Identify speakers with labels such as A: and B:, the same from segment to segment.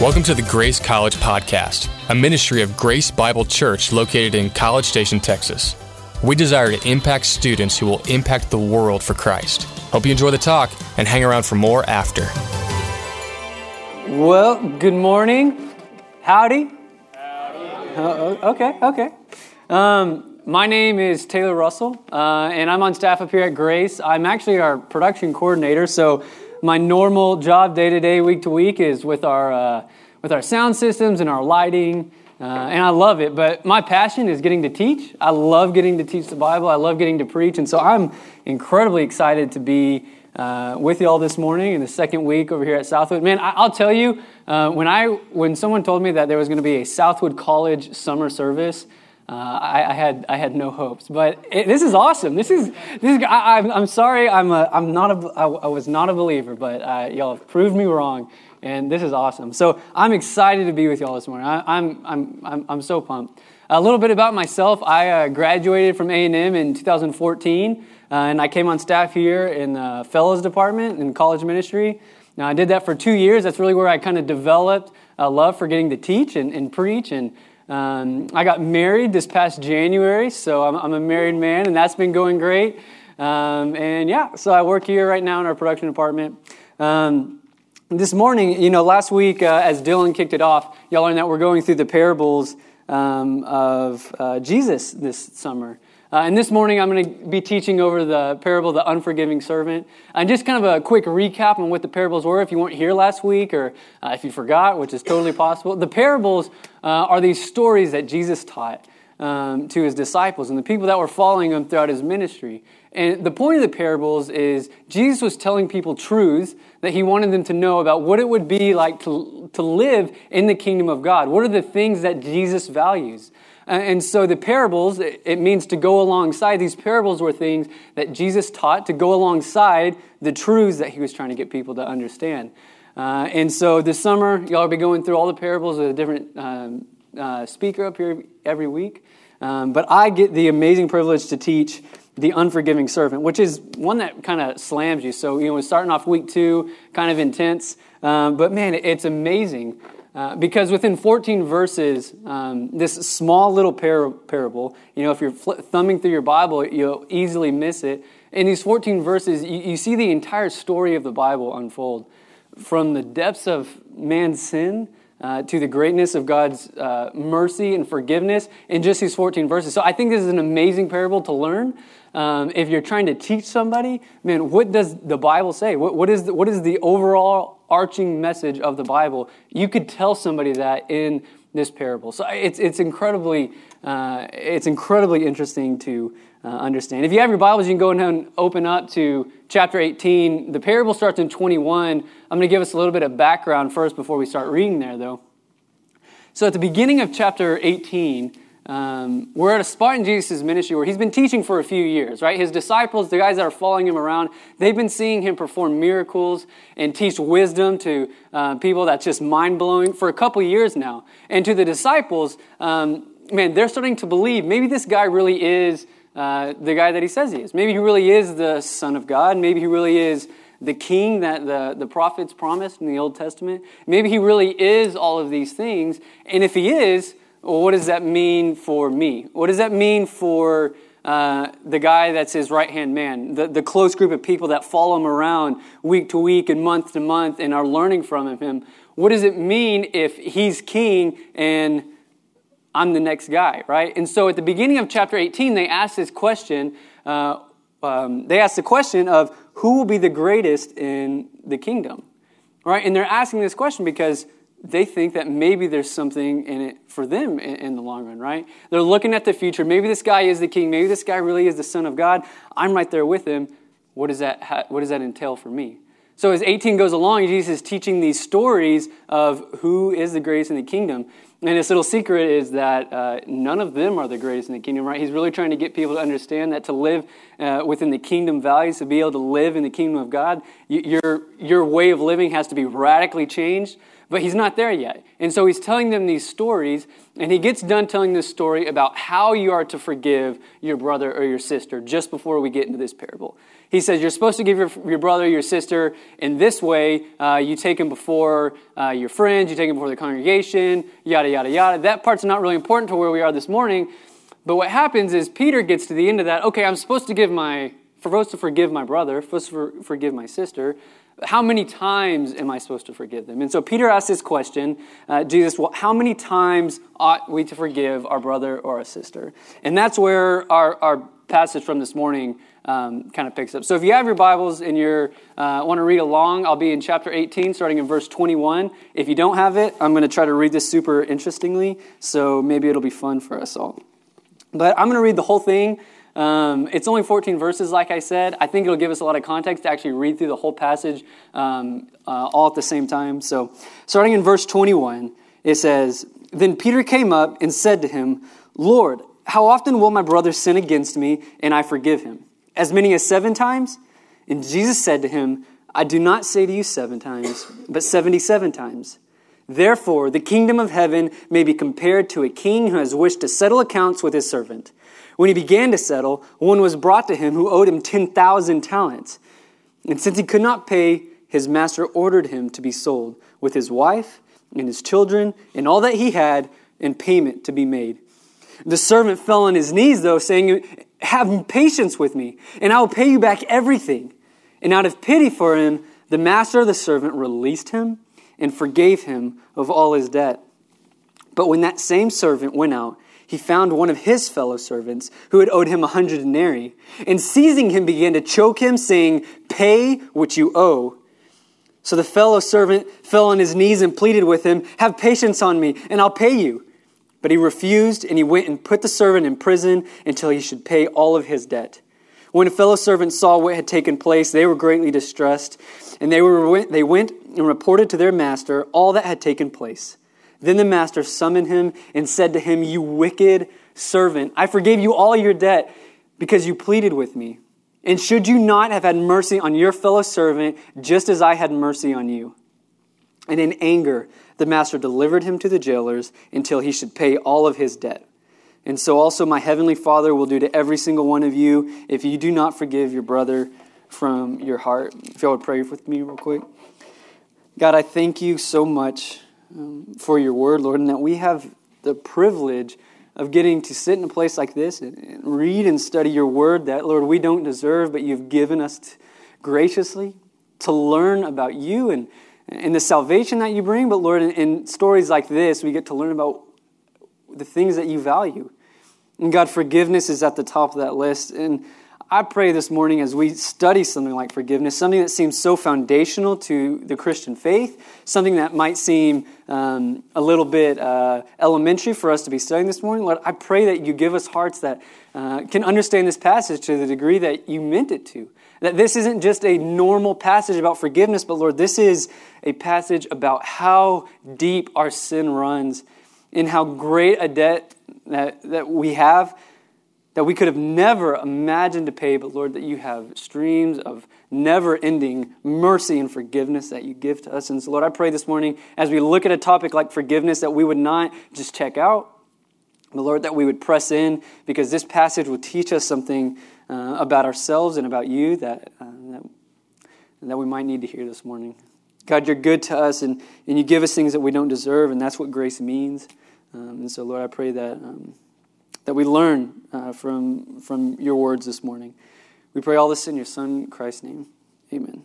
A: Welcome to the Grace College Podcast, a ministry of Grace Bible Church located in College Station, Texas. We desire to impact students who will impact the world for Christ. Hope you enjoy the talk and hang around for more after.
B: Well, good morning. Howdy. Howdy. Uh, okay, okay. Um, my name is Taylor Russell, uh, and I'm on staff up here at Grace. I'm actually our production coordinator, so my normal job day to day, week to week, is with our uh, with our sound systems and our lighting, uh, and I love it. But my passion is getting to teach. I love getting to teach the Bible. I love getting to preach, and so I'm incredibly excited to be. Uh, with you all this morning in the second week over here at Southwood. Man, I, will tell you, uh, when I when someone told me that there was going to be a Southwood College summer service, uh, I, I, had I had no hopes, but it, this is awesome. This is this is. I, am sorry. I'm a, I'm not a. I, I was not a believer, but uh, y'all have proved me wrong, and this is awesome. So I'm excited to be with y'all this morning. I, am I'm, I'm I'm so pumped. A little bit about myself. I uh, graduated from A and M in 2014, uh, and I came on staff here in the Fellows Department in College Ministry. Now I did that for two years. That's really where I kind of developed a love for getting to teach and, and preach and um, I got married this past January, so I'm, I'm, a married man, and that's been going great. Um, and yeah, so I work here right now in our production department. Um, this morning, you know, last week uh, as Dylan kicked it off, y'all learned that we're going through the parables um, of uh, Jesus this summer. Uh, and this morning, I'm going to be teaching over the parable of the unforgiving servant. And just kind of a quick recap on what the parables were if you weren't here last week or uh, if you forgot, which is totally possible. The parables uh, are these stories that Jesus taught um, to his disciples and the people that were following him throughout his ministry. And the point of the parables is Jesus was telling people truths that he wanted them to know about what it would be like to, to live in the kingdom of God. What are the things that Jesus values? And so the parables, it means to go alongside. These parables were things that Jesus taught to go alongside the truths that he was trying to get people to understand. Uh, and so this summer, y'all will be going through all the parables with a different um, uh, speaker up here every week. Um, but I get the amazing privilege to teach the unforgiving servant, which is one that kind of slams you. So, you know, we're starting off week two, kind of intense. Um, but man, it's amazing uh, because within 14 verses, um, this small little par- parable, you know, if you're fl- thumbing through your Bible, you'll easily miss it. In these 14 verses, you, you see the entire story of the Bible unfold from the depths of man's sin uh, to the greatness of God's uh, mercy and forgiveness in just these 14 verses. So I think this is an amazing parable to learn. Um, if you're trying to teach somebody, man, what does the Bible say? What, what, is the, what is the overall arching message of the Bible, you could tell somebody that in this parable. So it's, it's, incredibly, uh, it's incredibly interesting to uh, understand. If you have your Bibles, you can go and open up to chapter 18. The parable starts in 21. I'm going to give us a little bit of background first before we start reading there, though. So at the beginning of chapter 18, um, we're at a spot in Jesus' ministry where he's been teaching for a few years, right? His disciples, the guys that are following him around, they've been seeing him perform miracles and teach wisdom to uh, people that's just mind blowing for a couple years now. And to the disciples, um, man, they're starting to believe maybe this guy really is uh, the guy that he says he is. Maybe he really is the Son of God. Maybe he really is the king that the, the prophets promised in the Old Testament. Maybe he really is all of these things. And if he is, well, what does that mean for me? What does that mean for uh, the guy that's his right hand man, the, the close group of people that follow him around week to week and month to month and are learning from him? What does it mean if he's king and I'm the next guy, right? And so at the beginning of chapter 18, they ask this question. Uh, um, they ask the question of who will be the greatest in the kingdom, right? And they're asking this question because they think that maybe there's something in it for them in, in, the long run, right? They're looking at the future. Maybe this guy is the king. Maybe this guy really is the son of God. I'm right there with him. What does that, what does that entail for me? So as 18 goes along, Jesus is teaching these stories of who is the greatest in the kingdom. And his little secret is that uh, none of them are the greatest in the kingdom, right? He's really trying to get people to understand that to live uh, within the kingdom values, to be able to live in the kingdom of God, your, your way of living has to be radically changed. But he's not there yet. And so he's telling them these stories, and he gets done telling this story about how you are to forgive your brother or your sister just before we get into this parable. He says you're supposed to give your, your brother, your sister in this way. Uh, you take them before uh, your friends, you take them before the congregation, yada, yada, yada. That part's not really important to where we are this morning. But what happens is Peter gets to the end of that. Okay, I'm supposed to give my, supposed to forgive my brother, supposed to for, forgive my sister. How many times am I supposed to forgive them? And so Peter asks this question uh, Jesus, well, how many times ought we to forgive our brother or our sister? And that's where our, our passage from this morning um, kind of picks up. So if you have your Bibles and you uh, want to read along, I'll be in chapter 18, starting in verse 21. If you don't have it, I'm going to try to read this super interestingly, so maybe it'll be fun for us all. But I'm going to read the whole thing. Um, it's only 14 verses, like I said. I think it'll give us a lot of context to actually read through the whole passage um, uh, all at the same time. So, starting in verse 21, it says, Then Peter came up and said to him, Lord, how often will my brother sin against me and I forgive him? As many as seven times? And Jesus said to him, I do not say to you seven times, but 77 times. Therefore, the kingdom of heaven may be compared to a king who has wished to settle accounts with his servant. When he began to settle, one was brought to him who owed him 10,000 talents. And since he could not pay, his master ordered him to be sold, with his wife and his children and all that he had, in payment to be made. The servant fell on his knees, though, saying, Have patience with me, and I will pay you back everything. And out of pity for him, the master of the servant released him and forgave him of all his debt. But when that same servant went out, he found one of his fellow servants who had owed him a hundred denarii, and seizing him began to choke him, saying, Pay what you owe. So the fellow servant fell on his knees and pleaded with him, Have patience on me, and I'll pay you. But he refused, and he went and put the servant in prison until he should pay all of his debt. When a fellow servant saw what had taken place, they were greatly distressed, and they, were, they went and reported to their master all that had taken place. Then the master summoned him and said to him, You wicked servant, I forgave you all your debt because you pleaded with me. And should you not have had mercy on your fellow servant just as I had mercy on you? And in anger, the master delivered him to the jailers until he should pay all of his debt. And so also my heavenly Father will do to every single one of you if you do not forgive your brother from your heart. If y'all would pray with me real quick. God, I thank you so much um, for your word, Lord, and that we have the privilege of getting to sit in a place like this and, and read and study your word that, Lord, we don't deserve, but you've given us t- graciously to learn about you and, and the salvation that you bring. But, Lord, in, in stories like this, we get to learn about the things that you value. And God, forgiveness is at the top of that list. And I pray this morning as we study something like forgiveness, something that seems so foundational to the Christian faith, something that might seem um, a little bit uh, elementary for us to be studying this morning, Lord, I pray that you give us hearts that uh, can understand this passage to the degree that you meant it to. That this isn't just a normal passage about forgiveness, but Lord, this is a passage about how deep our sin runs and how great a debt that, that we have that we could have never imagined to pay, but Lord, that you have streams of never ending mercy and forgiveness that you give to us. And so, Lord, I pray this morning as we look at a topic like forgiveness that we would not just check out, but Lord, that we would press in because this passage will teach us something uh, about ourselves and about you that, uh, that, that we might need to hear this morning. God, you're good to us and, and you give us things that we don't deserve, and that's what grace means. Um, and so, Lord, I pray that. Um, that we learn uh, from, from your words this morning. We pray all this in your Son, Christ's name. Amen.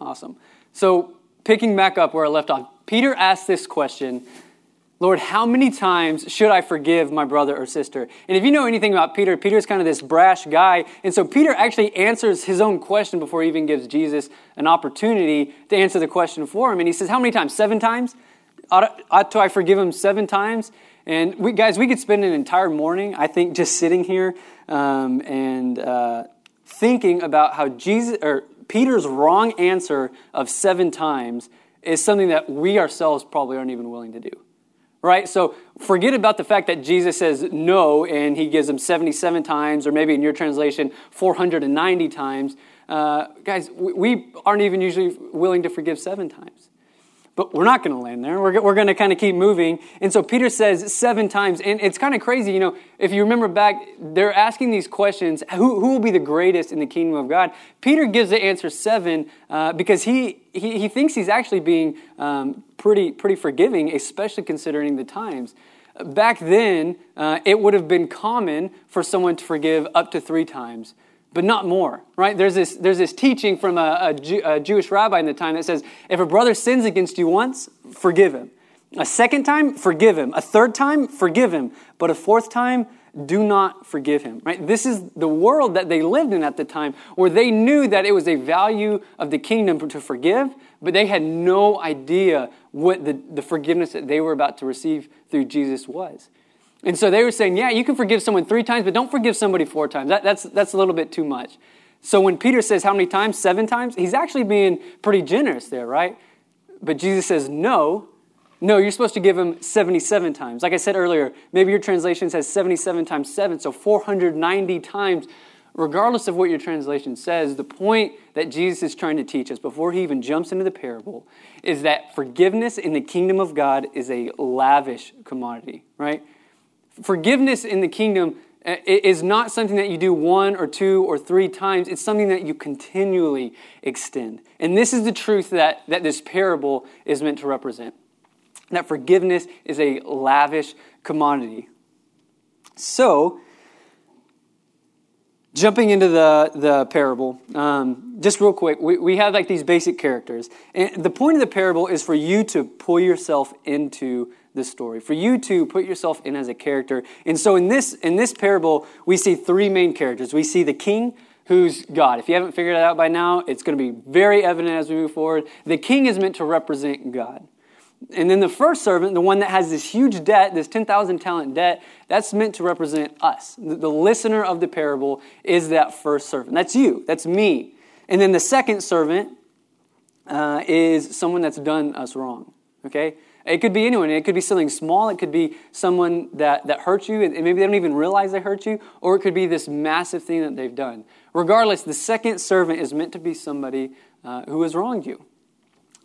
B: Awesome. So, picking back up where I left off, Peter asked this question Lord, how many times should I forgive my brother or sister? And if you know anything about Peter, Peter's kind of this brash guy. And so Peter actually answers his own question before he even gives Jesus an opportunity to answer the question for him. And he says, How many times? Seven times? Ought, ought I forgive him seven times? And we, guys, we could spend an entire morning, I think, just sitting here um, and uh, thinking about how Jesus or Peter's wrong answer of seven times is something that we ourselves probably aren't even willing to do. Right? So forget about the fact that Jesus says no and he gives them 77 times, or maybe in your translation, 490 times. Uh, guys, we aren't even usually willing to forgive seven times. But we're not going to land there. We're, we're going to kind of keep moving. And so Peter says seven times, and it's kind of crazy. You know, if you remember back, they're asking these questions who, who will be the greatest in the kingdom of God? Peter gives the answer seven uh, because he, he, he thinks he's actually being um, pretty, pretty forgiving, especially considering the times. Back then, uh, it would have been common for someone to forgive up to three times but not more, right? There's this, there's this teaching from a, a, Jew, a, Jewish rabbi in the time that says if a brother sins against you once, forgive him. A second time, forgive him. A third time, forgive him. But a fourth time, do not forgive him, right? This is the world that they lived in at the time where they knew that it was a value of the kingdom to forgive, but they had no idea what the, the forgiveness that they were about to receive through Jesus was. And so they were saying, yeah, you can forgive someone three times, but don't forgive somebody four times. That, that's, that's a little bit too much. So when Peter says how many times? Seven times? He's actually being pretty generous there, right? But Jesus says, no. No, you're supposed to give him 77 times. Like I said earlier, maybe your translation says 77 times 7, so 490 times. Regardless of what your translation says, the point that Jesus is trying to teach us before he even jumps into the parable is that forgiveness in the kingdom of God is a lavish commodity, right? Forgiveness in the kingdom uh, is not something that you do one or two or three times. It's something that you continually extend. And this is the truth that, that this parable is meant to represent that forgiveness is a lavish commodity. So, jumping into the, the parable, um, just real quick, we, we have like these basic characters. And the point of the parable is for you to pull yourself into this story, for you to put yourself in as a character. And so in this, in this parable, we see three main characters. We see the king, who's God. If you haven't figured it out by now, it's going to be very evident as we move forward. The king is meant to represent God. And then the first servant, the one that has this huge debt, this 10,000 talent debt, that's meant to represent us. The listener of the parable is that first servant. That's you, that's me. And then the second servant uh, is someone that's done us wrong. Okay? It could be anyone. It could be something small. It could be someone that, that hurt you, and maybe they don't even realize they hurt you, or it could be this massive thing that they've done. Regardless, the second servant is meant to be somebody uh, who has wronged you.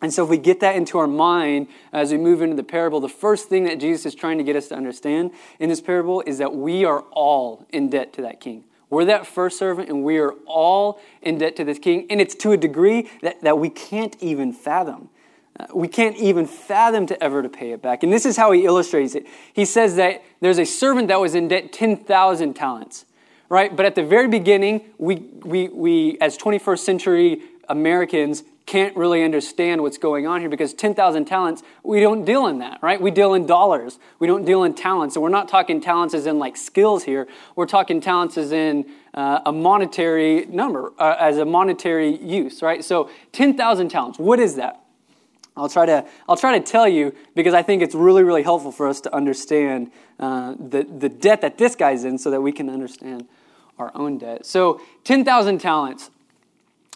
B: And so, if we get that into our mind as we move into the parable, the first thing that Jesus is trying to get us to understand in this parable is that we are all in debt to that king. We're that first servant, and we are all in debt to this king. And it's to a degree that, that we can't even fathom. We can't even fathom to ever to pay it back. And this is how he illustrates it. He says that there's a servant that was in debt 10,000 talents, right? But at the very beginning, we, we, we as 21st century Americans, can't really understand what's going on here because 10,000 talents, we don't deal in that, right? We deal in dollars. We don't deal in talents. And we're not talking talents as in like skills here. We're talking talents as in uh, a monetary number, uh, as a monetary use, right? So 10,000 talents, what is that? I'll try to I'll try to tell you because I think it's really really helpful for us to understand uh, the the debt that this guy's in, so that we can understand our own debt. So ten thousand talents.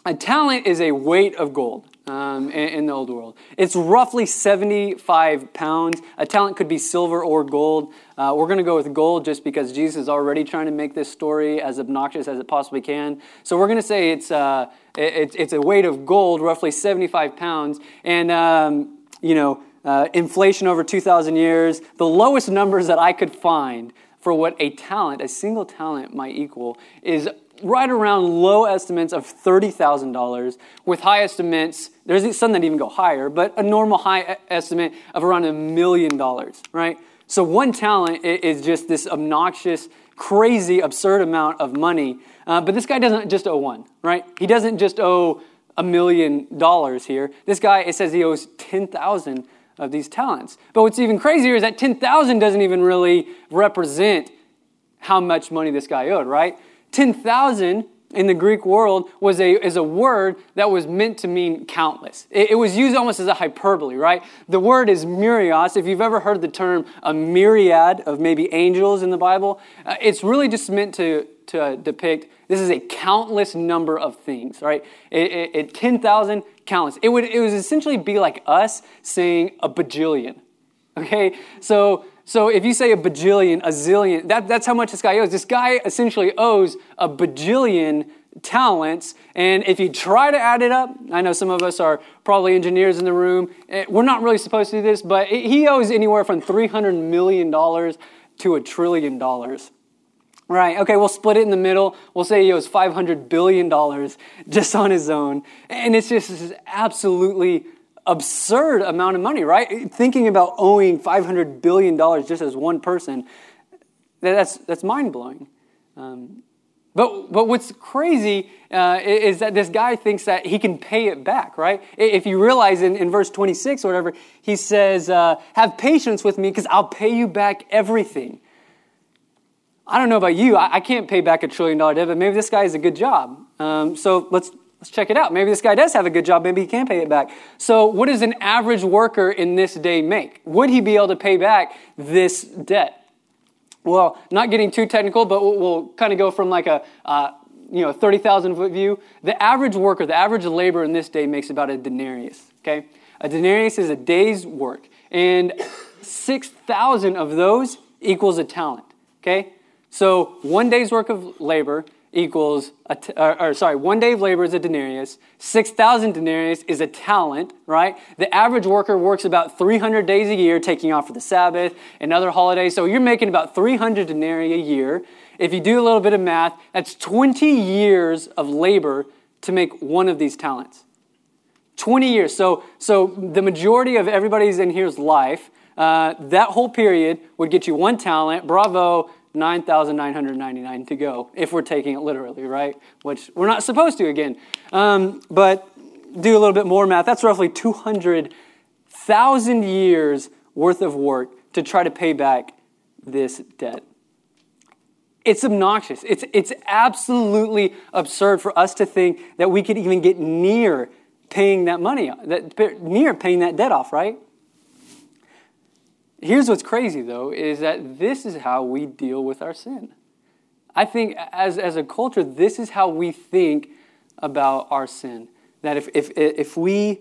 B: A talent is a weight of gold um, in, in, the old world. It's roughly 75 pounds. A talent could be silver or gold. Uh, we're going to go with gold just because Jesus is already trying to make this story as obnoxious as it possibly can. So we're going to say it's, uh, it, it's a weight of gold, roughly 75 pounds. And, um, you know, uh, inflation over 2,000 years, the lowest numbers that I could find for what a talent, a single talent, might equal is right around low estimates of $30,000 with high estimates, there's some that even go higher, but a normal high estimate of around a million dollars, right? So one talent is just this obnoxious, crazy, absurd amount of money. Uh, but this guy doesn't just owe one, right? He doesn't just owe a million dollars here. This guy, it says he owes 10,000 of these talents. But what's even crazier is that 10,000 doesn't even really represent how much money this guy owed, right? 10,000 in the Greek world was a, is a word that was meant to mean countless. It, it, was used almost as a hyperbole, right? The word is myrios. If you've ever heard the term a myriad of maybe angels in the Bible, uh, it's really just meant to, to uh, depict this is a countless number of things, right? It, it, it 10,000 countless. It would, it would essentially be like us saying a bajillion, okay? So so if you say a bajillion, a zillion, that, that's how much this guy owes. This guy essentially owes a bajillion talents. And if you try to add it up, I know some of us are probably engineers in the room. Eh, we're not really supposed to do this, but he owes anywhere from $300 million to a trillion dollars. Right, okay, we'll split it in the middle. We'll say he owes $500 billion just on his own. And it's just absolutely absurd amount of money, right? Thinking about owing $500 billion just as one person, that's, that's mind blowing. Um, but, but what's crazy uh, is that this guy thinks that he can pay it back, right? If you realize in, in verse 26 or whatever, he says, uh, Have patience with me because I'll pay you back everything. I don't know about you, I, I, can't pay back a trillion dollar debt, but maybe this guy has a good job. Um, so let's, let's check it out. Maybe this guy does have a good job, maybe he can pay it back. So, what does an average worker in this day make? Would he be able to pay back this debt? well, not getting too technical, but we'll, kind of go from like a uh, you know 30,000 foot view. The average worker, the average labor in this day makes about a denarius. Okay, a denarius is a day's work, and 6,000 of those equals a talent. Okay, so one day's work of labor equals, a t- or, or, sorry, one day of labor is a denarius. 6,000 denarius is a talent, right? The average worker works about 300 days a year, taking off for the Sabbath and other holidays. So you're making about 300 denarii a year. If you do a little bit of math, that's 20 years of labor to make one of these talents. 20 years. So, so the majority of everybody's in here's life, uh, that whole period would get you one talent. Bravo, 9,999 to go, if we're taking it literally, right? Which we're not supposed to again. Um, but do a little bit more math. That's roughly 200,000 years worth of work to try to pay back this debt. It's obnoxious. It's, it's absolutely absurd for us to think that we could even get near paying that money, that, near paying that debt off, right? Here's what's crazy, though, is that this is how we deal with our sin. I think as, as a culture, this is how we think about our sin. That if, if, if we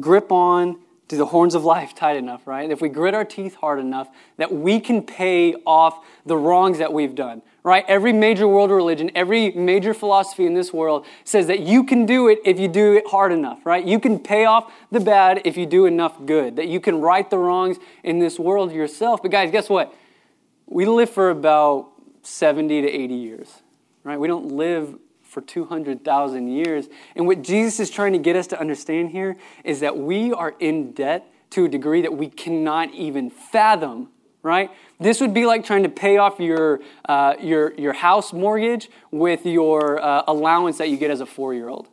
B: grip on to the horns of life tight enough, right? If we grit our teeth hard enough, that we can pay off the wrongs that we've done, right? Every major world religion, every major philosophy in this world says that you can do it if you do it hard enough, right? You can pay off the bad if you do enough good, that you can right the wrongs in this world yourself. But guys, guess what? We live for about 70 to 80 years, right? We don't live for 200,000 years. And what Jesus is trying to get us to understand here is that we are in debt to a degree that we cannot even fathom, right? This would be like trying to pay off your, uh, your, your house mortgage with your uh, allowance that you get as a four year old,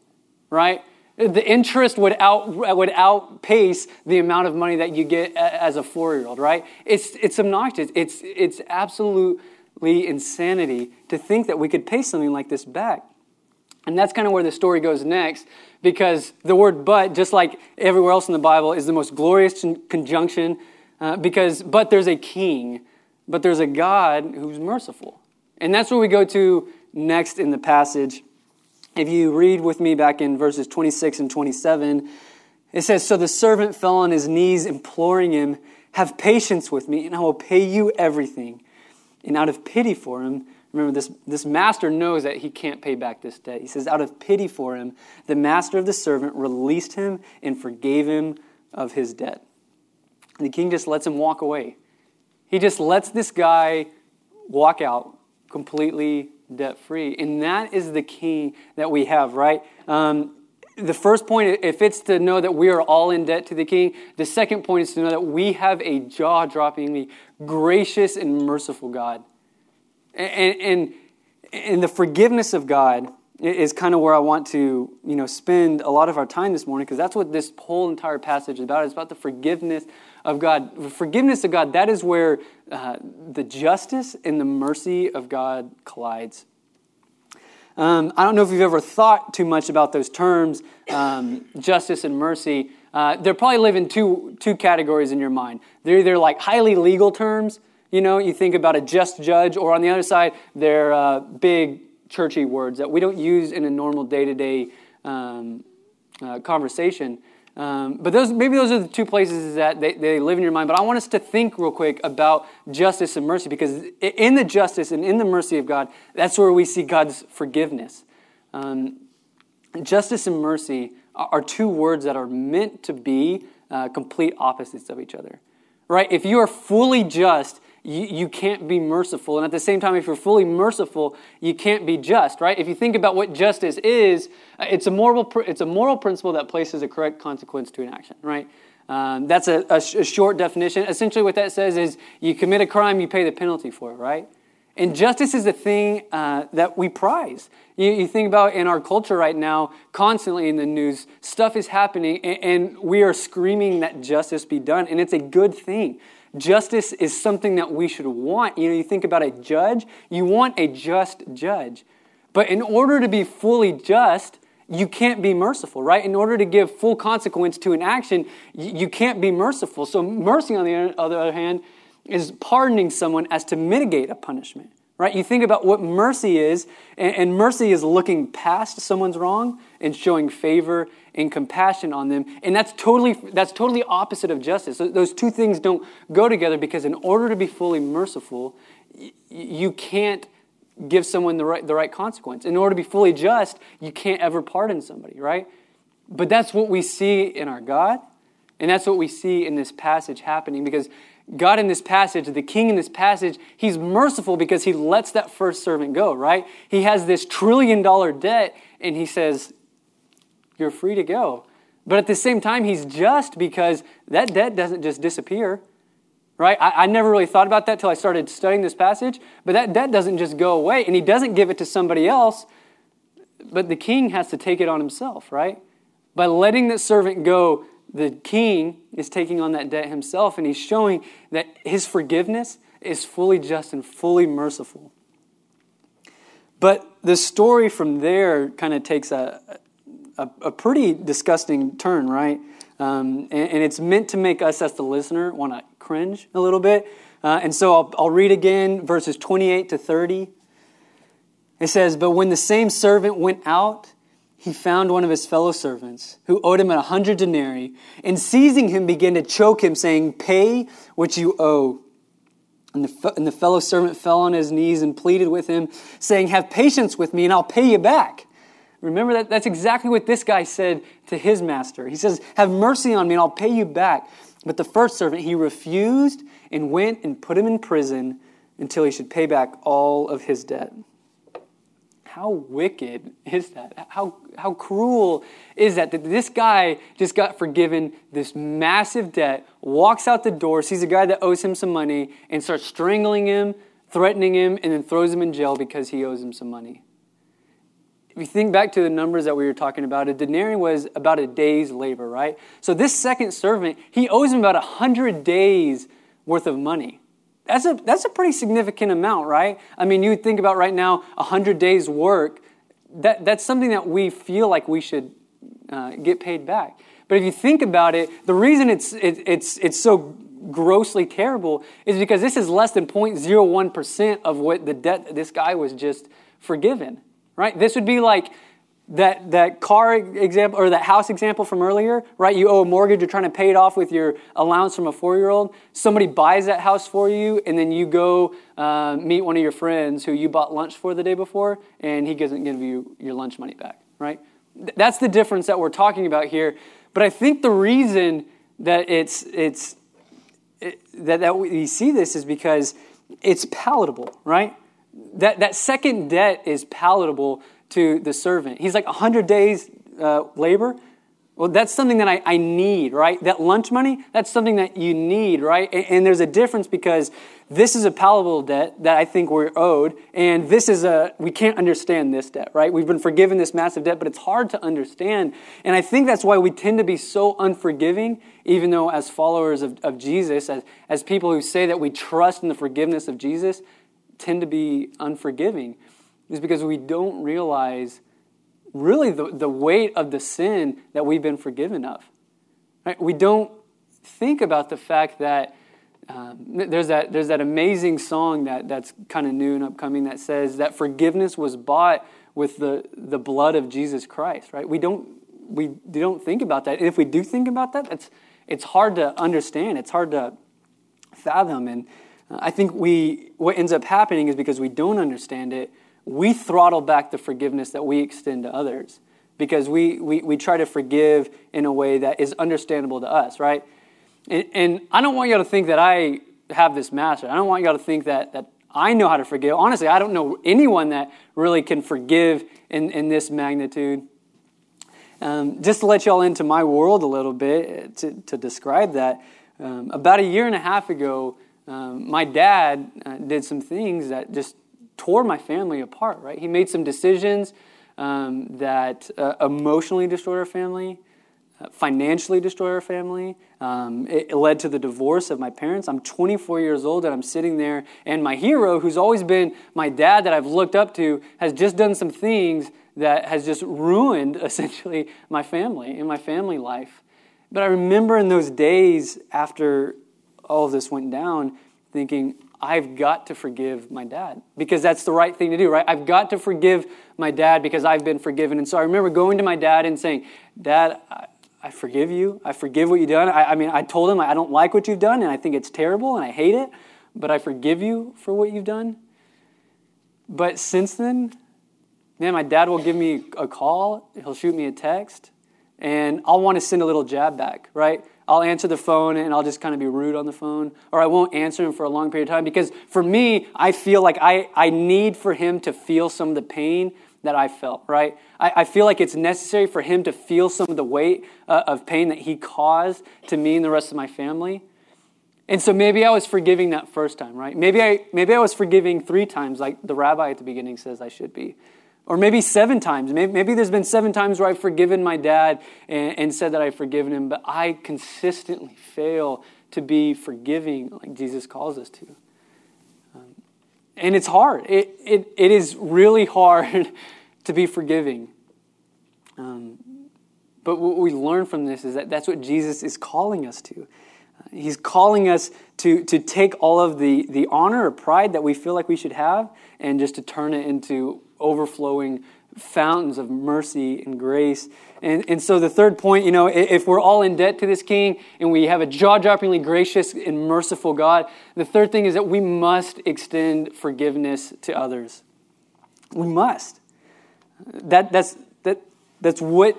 B: right? The interest would, out, would outpace the amount of money that you get as a four year old, right? It's, it's obnoxious. It's, it's absolutely insanity to think that we could pay something like this back. And that's kind of where the story goes next, because the word but, just like everywhere else in the Bible, is the most glorious conjunction. Uh, because, but there's a king, but there's a God who's merciful. And that's where we go to next in the passage. If you read with me back in verses 26 and 27, it says, So the servant fell on his knees, imploring him, Have patience with me, and I will pay you everything. And out of pity for him, Remember, this, this master knows that he can't pay back this debt. He says, out of pity for him, the master of the servant released him and forgave him of his debt. The king just lets him walk away. He just lets this guy walk out completely debt free. And that is the key that we have, right? Um, the first point, if it's to know that we are all in debt to the king, the second point is to know that we have a jaw droppingly gracious and merciful God. And, and, and the forgiveness of God is kind of where I want to, you know, spend a lot of our time this morning because that's what this whole entire passage is about. It's about the forgiveness of God. The forgiveness of God, that is where uh, the justice and the mercy of God collides. Um, I don't know if you've ever thought too much about those terms, um, justice and mercy. Uh, they're probably live in two, two categories in your mind. They're either like highly legal terms, you know, you think about a just judge, or on the other side, they're uh, big churchy words that we don't use in a normal day to day conversation. Um, but those, maybe those are the two places that they, they live in your mind. But I want us to think real quick about justice and mercy because in the justice and in the mercy of God, that's where we see God's forgiveness. Um, justice and mercy are two words that are meant to be uh, complete opposites of each other. Right? If you are fully just, you, you can't be merciful. And at the same time, if you're fully merciful, you can't be just, right? If you think about what justice is, uh, it's a moral, it's a moral principle that places a correct consequence to an action, right? Um, that's a, a, sh- a short definition. Essentially, what that says is you commit a crime, you pay the penalty for it, right? And justice is the thing uh, that we prize. You, you, think about in our culture right now, constantly in the news, stuff is happening, and, and we are screaming that justice be done, and it's a good thing. Justice is something that we should want. You know, you think about a judge, you want a just judge. But in order to be fully just, you can't be merciful, right? In order to give full consequence to an action, you can't be merciful. So, mercy, on the other hand, is pardoning someone as to mitigate a punishment, right? You think about what mercy is, and, mercy is looking past someone's wrong and showing favor and compassion on them. And that's totally, that's totally opposite of justice. Those two things don't go together because in order to be fully merciful, you can't give someone the right, the right consequence. In order to be fully just, you can't ever pardon somebody, right? But that's what we see in our God, and that's what we see in this passage happening because God in this passage, the king in this passage, he's merciful because he lets that first servant go, right? He has this trillion dollar debt and he says, You're free to go. But at the same time, he's just because that debt doesn't just disappear, right? I, I never really thought about that till I started studying this passage, but that debt doesn't just go away and he doesn't give it to somebody else, but the king has to take it on himself, right? By letting that servant go, the king is taking on that debt himself, and he's showing that his forgiveness is fully just and fully merciful. But the story from there kind of takes a, a, a, pretty disgusting turn, right? Um, and, and, it's meant to make us, as the listener, want to cringe a little bit. Uh, and so I'll, I'll read again verses 28 to 30. It says, But when the same servant went out, he found one of his fellow servants who owed him a hundred denarii, and seizing him began to choke him, saying, Pay what you owe. And the, and the fellow servant fell on his knees and pleaded with him, saying, Have patience with me, and I'll pay you back. Remember that that's exactly what this guy said to his master. He says, Have mercy on me, and I'll pay you back. But the first servant, he refused and went and put him in prison until he should pay back all of his debt how wicked is that? How, how cruel is that? That this guy just got forgiven this massive debt, walks out the door, sees a guy that owes him some money, and starts strangling him, threatening him, and then throws him in jail because he owes him some money. If you think back to the numbers that we were talking about, a denarius was about a day's labor, right? So this second servant, he owes him about a hundred days worth of money. That's a, that's a pretty significant amount, right? I mean, you think about right now, 100 days' work, that, that's something that we feel like we should uh, get paid back. But if you think about it, the reason it's, it, it's, it's so grossly terrible is because this is less than 0.01% of what the debt this guy was just forgiven, right? This would be like that, that car example or that house example from earlier, right? You owe a mortgage, you're trying to pay it off with your allowance from a four year old. Somebody buys that house for you, and then you go uh, meet one of your friends who you bought lunch for the day before, and he doesn't give you your lunch money back, right? That's the difference that we're talking about here. But I think the reason that it's, it's it, that, that we see this is because it's palatable, right? That, that second debt is palatable to the servant. He's like 100 days uh, labor. Well, that's something that I, I need, right? That lunch money, that's something that you need, right? And, and, there's a difference because this is a palatable debt that I think we're owed, and this is a, we can't understand this debt, right? We've been forgiven this massive debt, but it's hard to understand. And I think that's why we tend to be so unforgiving, even though as followers of, of Jesus, as, as people who say that we trust in the forgiveness of Jesus, tend to be unforgiving is because we don't realize really the, the weight of the sin that we've been forgiven of. Right? We don't think about the fact that um, there's, that, there's that amazing song that, that's kind of new and upcoming that says that forgiveness was bought with the, the blood of Jesus Christ, right? We don't, we don't think about that. And if we do think about that, it's, it's hard to understand. It's hard to fathom. And I think we, what ends up happening is because we don't understand it, we throttle back the forgiveness that we extend to others because we, we, we try to forgive in a way that is understandable to us, right? And, and I don't want y'all to think that I have this mastered. I don't want y'all to think that, that I know how to forgive. Honestly, I don't know anyone that really can forgive in, in this magnitude. Um, just to let y'all into my world a little bit to, to describe that, um, about a year and a half ago, um, my dad uh, did some things that just tore my family apart, right? He made some decisions um, that uh, emotionally destroyed our family, uh, financially destroyed our family. Um, it, it, led to the divorce of my parents. I'm 24 years old and I'm sitting there, and my hero, who's always been my dad that I've looked up to, has just done some things that has just ruined essentially my family and my family life. But I remember in those days after all of this went down, thinking, I've got to forgive my dad because that's the right thing to do, right? I've got to forgive my dad because I've been forgiven. And so I remember going to my dad and saying, Dad, I, I forgive you. I forgive what you've done. I, I mean, I told him I don't like what you've done and I think it's terrible and I hate it, but I forgive you for what you've done. But since then, man, my dad will give me a call, he'll shoot me a text, and I'll want to send a little jab back, right? I'll answer the phone and I'll just kind of be rude on the phone, or I won't answer him for a long period of time because for me, I feel like I, I need for him to feel some of the pain that I felt, right? I, I feel like it's necessary for him to feel some of the weight uh, of pain that he caused to me and the rest of my family. And so maybe I was forgiving that first time, right? Maybe I, maybe I was forgiving three times, like the rabbi at the beginning says I should be. Or maybe seven times. Maybe, maybe there's been seven times where I've forgiven my dad and, and said that I've forgiven him, but I consistently fail to be forgiving like Jesus calls us to. Um, and it's hard. It, it, it is really hard to be forgiving. Um, but what we learn from this is that that's what Jesus is calling us to. Uh, he's calling us to, to take all of the, the honor or pride that we feel like we should have and just to turn it into overflowing fountains of mercy and grace. And, and so the third point, you know, if we're all in debt to this king and we have a jaw-droppingly gracious and merciful God, the third thing is that we must extend forgiveness to others. We must. That, that's, that, that's what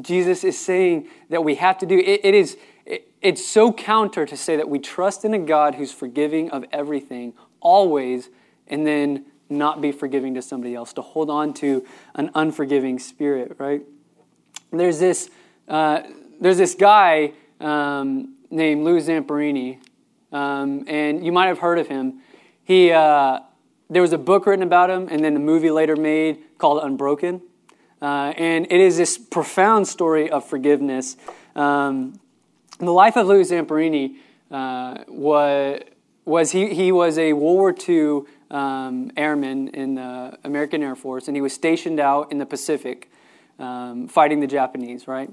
B: Jesus is saying that we have to do. it, it is, it, it's so counter to say that we trust in a God who's forgiving of everything, always, and then not be forgiving to somebody else, to hold on to an unforgiving spirit, right? There's this, uh, there's this guy um, named Lou Zamperini, um, and you might have heard of him. He, uh, there was a book written about him, and then a movie later made called Unbroken. Uh, and it is this profound story of forgiveness. Um, the life of Lou Zamperini uh, was, was he, he was a World War II um, airman in the American Air Force, and he was stationed out in the Pacific um, fighting the Japanese, right?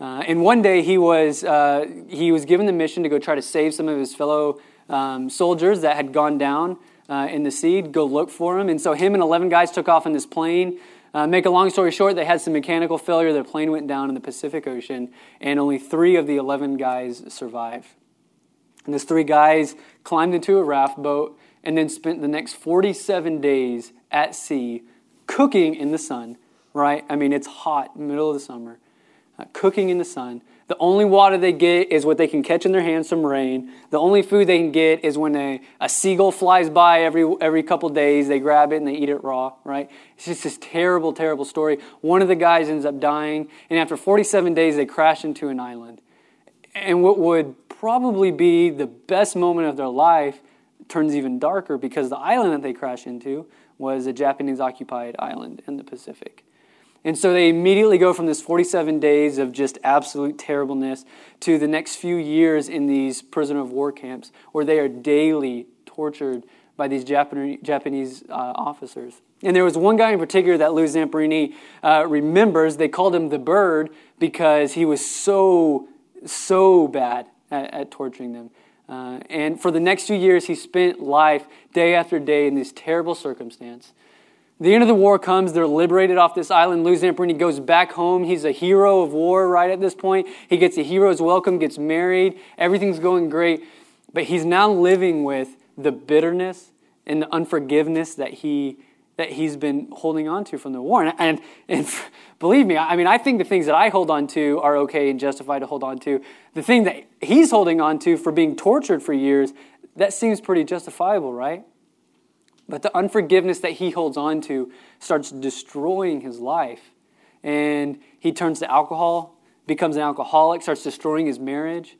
B: Uh, and one day he was, uh, he was given the mission to go try to save some of his fellow um, soldiers that had gone down uh, in the sea, go look for him. And so him and 11 guys took off in this plane. Uh, make a long story short, they had some mechanical failure. Their plane went down in the Pacific Ocean, and only three of the 11 guys survived. And those three guys climbed into a raft boat and then spent the next 47 days at sea cooking in the sun, right? I mean, it's hot, middle of the summer, uh, cooking in the sun. The only water they get is what they can catch in their hands from rain. The only food they can get is when a, a seagull flies by every, every couple days. They grab it and they eat it raw, right? It's just this terrible, terrible story. One of the guys ends up dying, and after 47 days, they crash into an island. And what would probably be the best moment of their life turns even darker because the island that they crash into was a Japanese occupied island in the Pacific. And so they immediately go from this 47 days of just absolute terribleness to the next few years in these prisoner of war camps where they are daily tortured by these Japanese uh, officers. And there was one guy in particular that Lou Zamperini uh, remembers. They called him the bird because he was so, so bad at, at torturing them. Uh, and for the next few years, he spent life day after day in this terrible circumstance. The end of the war comes. They're liberated off this island. Lou Zamperini goes back home. He's a hero of war right at this point. He gets a hero's welcome, gets married. Everything's going great. But he's now living with the bitterness and the unforgiveness that he that he's been holding on to from the war. And, and, and, believe me, I mean, I think the things that I hold on to are okay and justified to hold on to. The thing that he's holding on to for being tortured for years, that seems pretty justifiable, right? But the unforgiveness that he holds on to starts destroying his life. And he turns to alcohol, becomes an alcoholic, starts destroying his marriage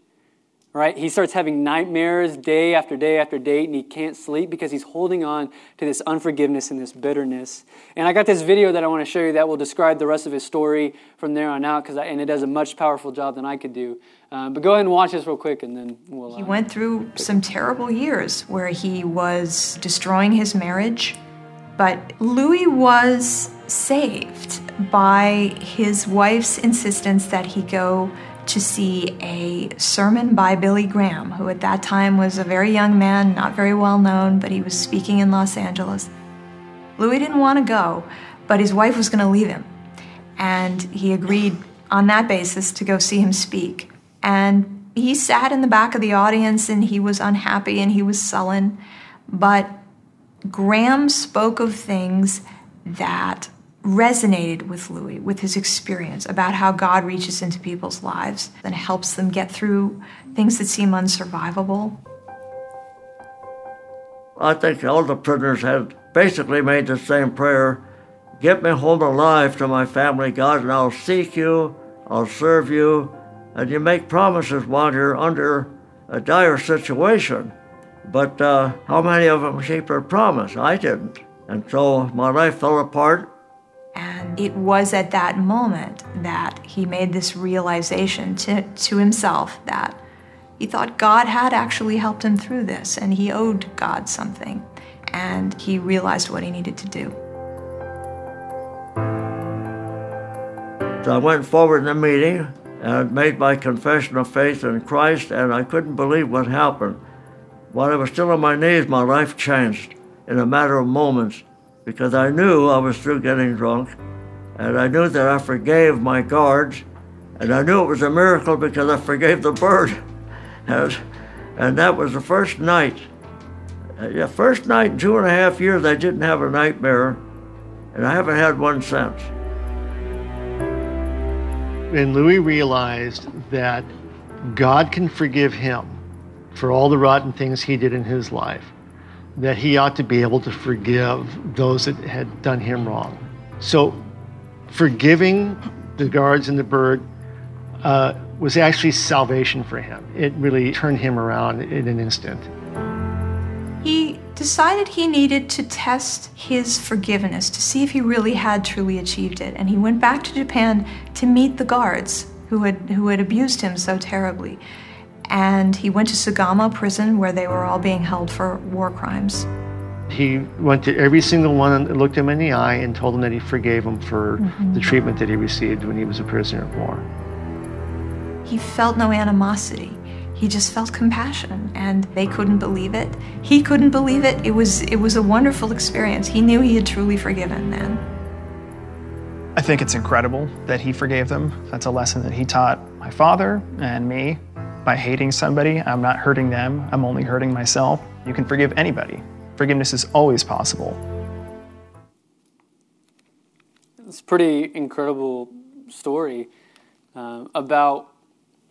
B: right? He starts having nightmares day after day after day, and he can't sleep because he's holding on to this unforgiveness and this bitterness. And I got this video that I want to show you that will describe the rest of his story from there on out, because and it does a much powerful job than I could do. Uh, but go ahead and watch this real quick, and then we'll.
C: Uh, he went through some terrible years where he was destroying his marriage, but Louis was saved by his wife's insistence that he go to see a sermon by Billy Graham, who at that time was a very young man, not very well known, but he was speaking in Los Angeles. Louis didn't want to go, but his wife was going to leave him. And he agreed on that basis to go see him speak. And he sat in the back of the audience and he was unhappy and he was sullen. But Graham spoke of things that resonated with Louis, with his experience about how God reaches into people's lives and helps them get through things that seem unsurvivable.
D: I think all the prisoners had basically made the same prayer Get me home alive to my family, God, and I'll seek you, I'll serve you. And you make promises while you're under a dire situation. But uh, how many of them keep their promise? I didn't. And so my life fell apart
C: and it was at that moment that he made this realization to, to himself that he thought God had actually helped him through this and he owed God something. And he realized what he needed to do.
D: So I went forward in the meeting and made my confession of faith in Christ, and I couldn't believe what happened. While I was still on my knees, my life changed in a matter of moments because I knew I was through getting drunk, and I knew that I forgave my guards, and I knew it was a miracle because I forgave the bird. and, and that was the first night. Uh, the first night in two and a half years I didn't have a nightmare, and I haven't had one since.
E: And Louis realized that God can forgive him for all the rotten things he did in his life that he ought to be able to forgive those that had done him wrong. So, forgiving the guards and the bird uh, was actually salvation for him. It really turned him around in an instant.
C: He decided he needed to test his forgiveness to see if he really had truly achieved it. And he went back to Japan to meet the guards who had, who had abused him so terribly and he went to Sugamo prison where they were all being held for war crimes.
E: He went to every single one and looked him in the eye and told them that he forgave him for mm-hmm. the treatment that he received when he was a prisoner of war.
C: He felt no animosity. He just felt compassion and they couldn't believe it. He couldn't believe it. It was it was a wonderful experience. He knew he had truly forgiven then.
F: I think it's incredible that he forgave them. That's a lesson that he taught my father and me by hating somebody, I'm not hurting them, I'm only hurting myself. You can forgive anybody. Forgiveness is always possible.
B: It's a pretty incredible story uh, about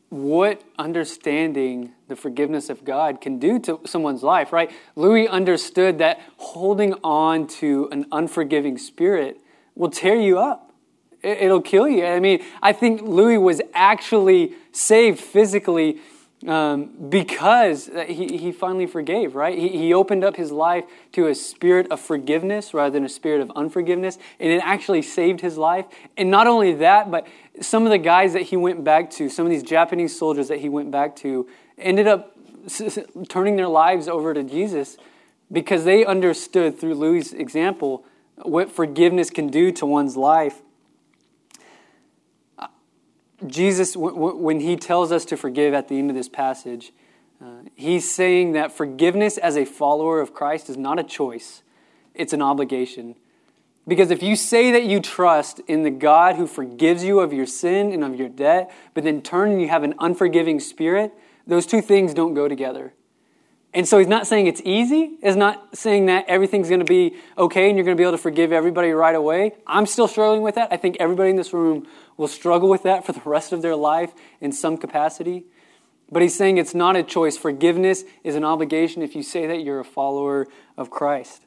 B: what understanding the forgiveness of God can do to someone's life, right? Louis understood that holding on to an unforgiving spirit will tear you up it'll kill you. I mean, I think Louis was actually saved physically um, because he, he finally forgave, right? He, he opened up his life to a spirit of forgiveness rather than a spirit of unforgiveness, and it actually saved his life. And not only that, but some of the guys that he went back to, some of these Japanese soldiers that he went back to, ended up turning their lives over to Jesus because they understood through Louis' example what forgiveness can do to one's life. Jesus, when he tells us to forgive at the end of this passage, uh, he's saying that forgiveness as a follower of Christ is not a choice, it's an obligation. Because if you say that you trust in the God who forgives you of your sin and of your debt, but then turn and you have an unforgiving spirit, those two things don't go together. And so he's not saying it's easy. He's not saying that everything's going to be okay and you're going to be able to forgive everybody right away. I'm still struggling with that. I think everybody in this room will struggle with that for the rest of their life in some capacity. But he's saying it's not a choice. Forgiveness is an obligation if you say that you're a follower of Christ.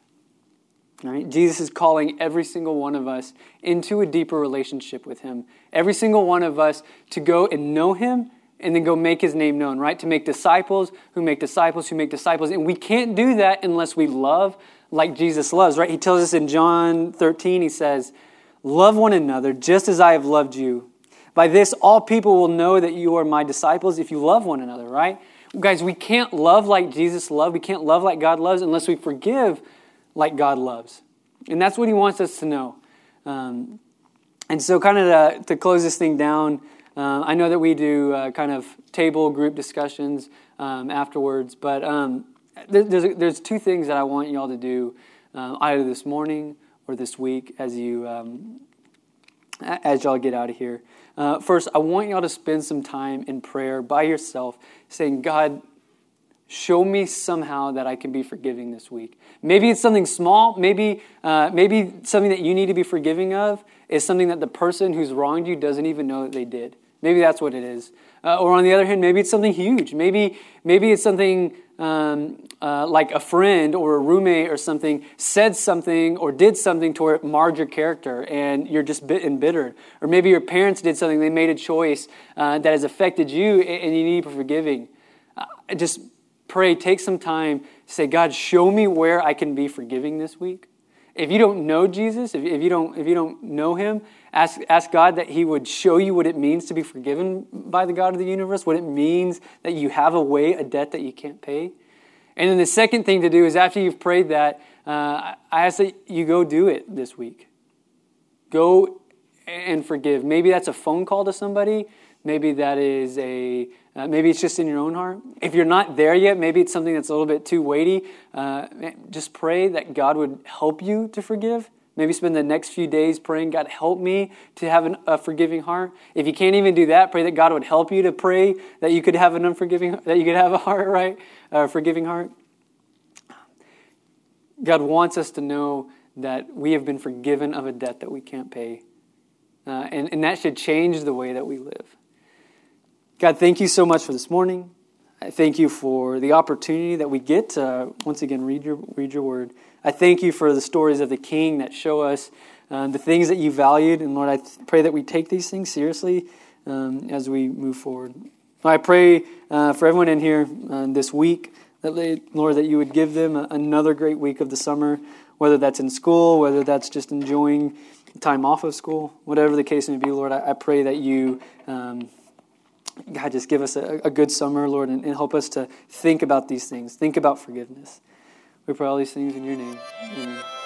B: Right? Jesus is calling every single one of us into a deeper relationship with him. Every single one of us to go and know him and then go make his name known, right? To make disciples who make disciples who make disciples. And we can't do that unless we love like Jesus loves, right? He tells us in John 13, he says, Love one another just as I have loved you. By this, all people will know that you are my disciples if you love one another, right? Guys, we can't love like Jesus loved. We can't love like God loves unless we forgive like God loves. And that's what he wants us to know. Um, and so, kind of to, to close this thing down, uh, I know that we do uh, kind of table group discussions um, afterwards, but um, there, there's, there's two things that I want y'all to do uh, either this morning or this week as you um, as y'all get out of here. Uh, first, I want y'all to spend some time in prayer by yourself, saying, God, show me somehow that I can be forgiving this week. Maybe it's something small. Maybe, uh, maybe something that you need to be forgiving of is something that the person who's wronged you doesn't even know that they did. Maybe that's what it is. Uh, or on the other hand, maybe it's something huge. Maybe, maybe it's something um, uh, like a friend or a roommate or something said something or did something to marred your character and you're just bit embittered. Or maybe your parents did something, they made a choice uh, that has affected you and you need forgiving. Uh, just pray, take some time, say, God, show me where I can be forgiving this week. If you don't know Jesus, if, if, you, don't, if you don't know him, ask, ask God that he would show you what it means to be forgiven by the God of the universe, what it means that you have a way, a debt that you can't pay. And then the second thing to do is after you've prayed that, uh, I ask that you go do it this week. Go and forgive. Maybe that's a phone call to somebody. Maybe that is a uh, maybe it's just in your own heart. If you're not there yet, maybe it's something that's a little bit too weighty. Uh, just pray that God would help you to forgive. Maybe spend the next few days praying, God, help me to have an, a forgiving heart. If you can't even do that, pray that God would help you to pray that you could have an unforgiving, that you could have a heart, right? A forgiving heart. God wants us to know that we have been forgiven of a debt that we can't pay. Uh, and, and that should change the way that we live. God, thank you so much for this morning. I thank you for the opportunity that we get to once again read your, read your word. I thank you for the stories of the king that show us uh, the things that you valued. And Lord, I pray that we take these things seriously um, as we move forward. I pray uh, for everyone in here uh, this week that, Lord, that you would give them another great week of the summer, whether that's in school, whether that's just enjoying time off of school, whatever the case may be, Lord. I, I pray that you. Um, God, just give us a, a good summer, Lord, and, and, help us to think about these things, think about forgiveness. We pray all these things in your name. Amen.